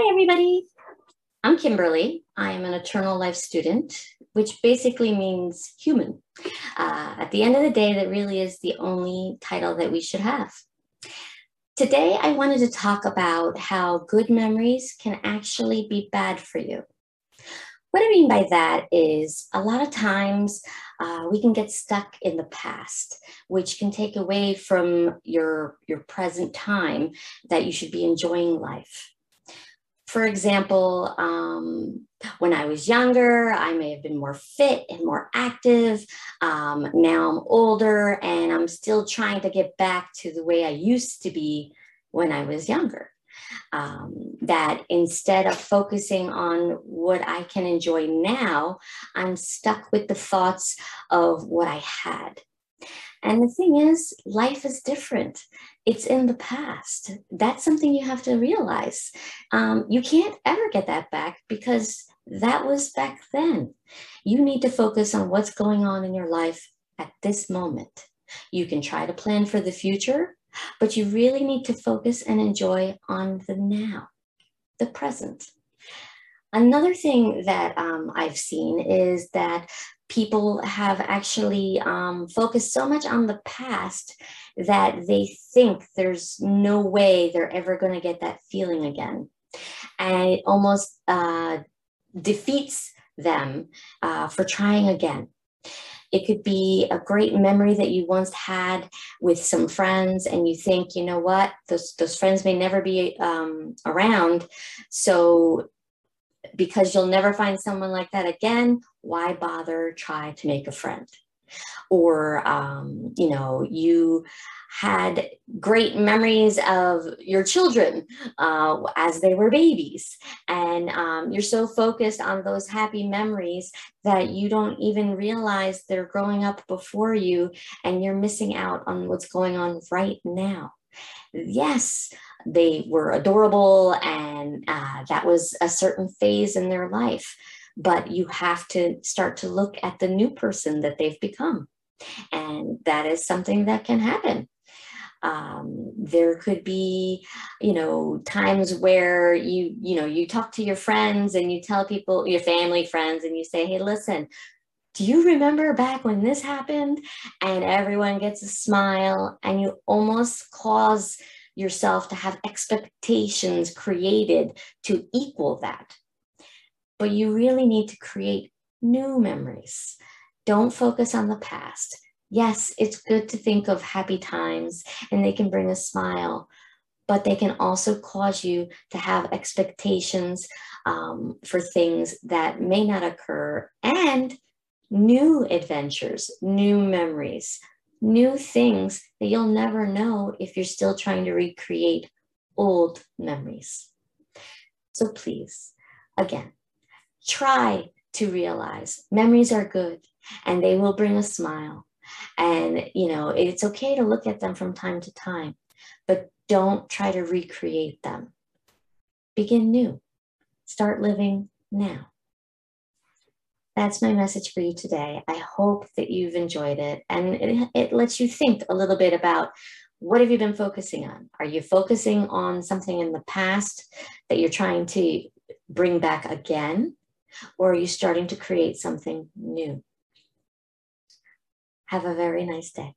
Hi, everybody. I'm Kimberly. I am an eternal life student, which basically means human. Uh, at the end of the day, that really is the only title that we should have. Today, I wanted to talk about how good memories can actually be bad for you. What I mean by that is a lot of times uh, we can get stuck in the past, which can take away from your, your present time that you should be enjoying life for example, um, when I was younger, I may have been more fit and more active. Um, now I'm older and I'm still trying to get back to the way I used to be when I was younger. Um, that instead of focusing on what I can enjoy now, I'm stuck with the thoughts of what I had. And the thing is, life is different. It's in the past. That's something you have to realize. Um, you can't ever get that back because that was back then. You need to focus on what's going on in your life at this moment. You can try to plan for the future, but you really need to focus and enjoy on the now, the present. Another thing that um, I've seen is that people have actually um, focused so much on the past that they think there's no way they're ever going to get that feeling again. And it almost uh, defeats them uh, for trying again. It could be a great memory that you once had with some friends, and you think, you know what, those, those friends may never be um, around. So because you'll never find someone like that again, why bother try to make a friend? Or, um, you know, you had great memories of your children uh, as they were babies. And um, you're so focused on those happy memories that you don't even realize they're growing up before you and you're missing out on what's going on right now. Yes, they were adorable and uh, that was a certain phase in their life. But you have to start to look at the new person that they've become. And that is something that can happen. Um, there could be you know times where you you know you talk to your friends and you tell people your family friends and you say hey listen do you remember back when this happened and everyone gets a smile and you almost cause yourself to have expectations created to equal that. But you really need to create new memories. Don't focus on the past. Yes, it's good to think of happy times and they can bring a smile, but they can also cause you to have expectations um, for things that may not occur and new adventures, new memories, new things that you'll never know if you're still trying to recreate old memories. So please, again, try to realize memories are good and they will bring a smile. And, you know, it's okay to look at them from time to time, but don't try to recreate them. Begin new. Start living now that's my message for you today. I hope that you've enjoyed it and it, it lets you think a little bit about what have you been focusing on? Are you focusing on something in the past that you're trying to bring back again? Or are you starting to create something new? Have a very nice day.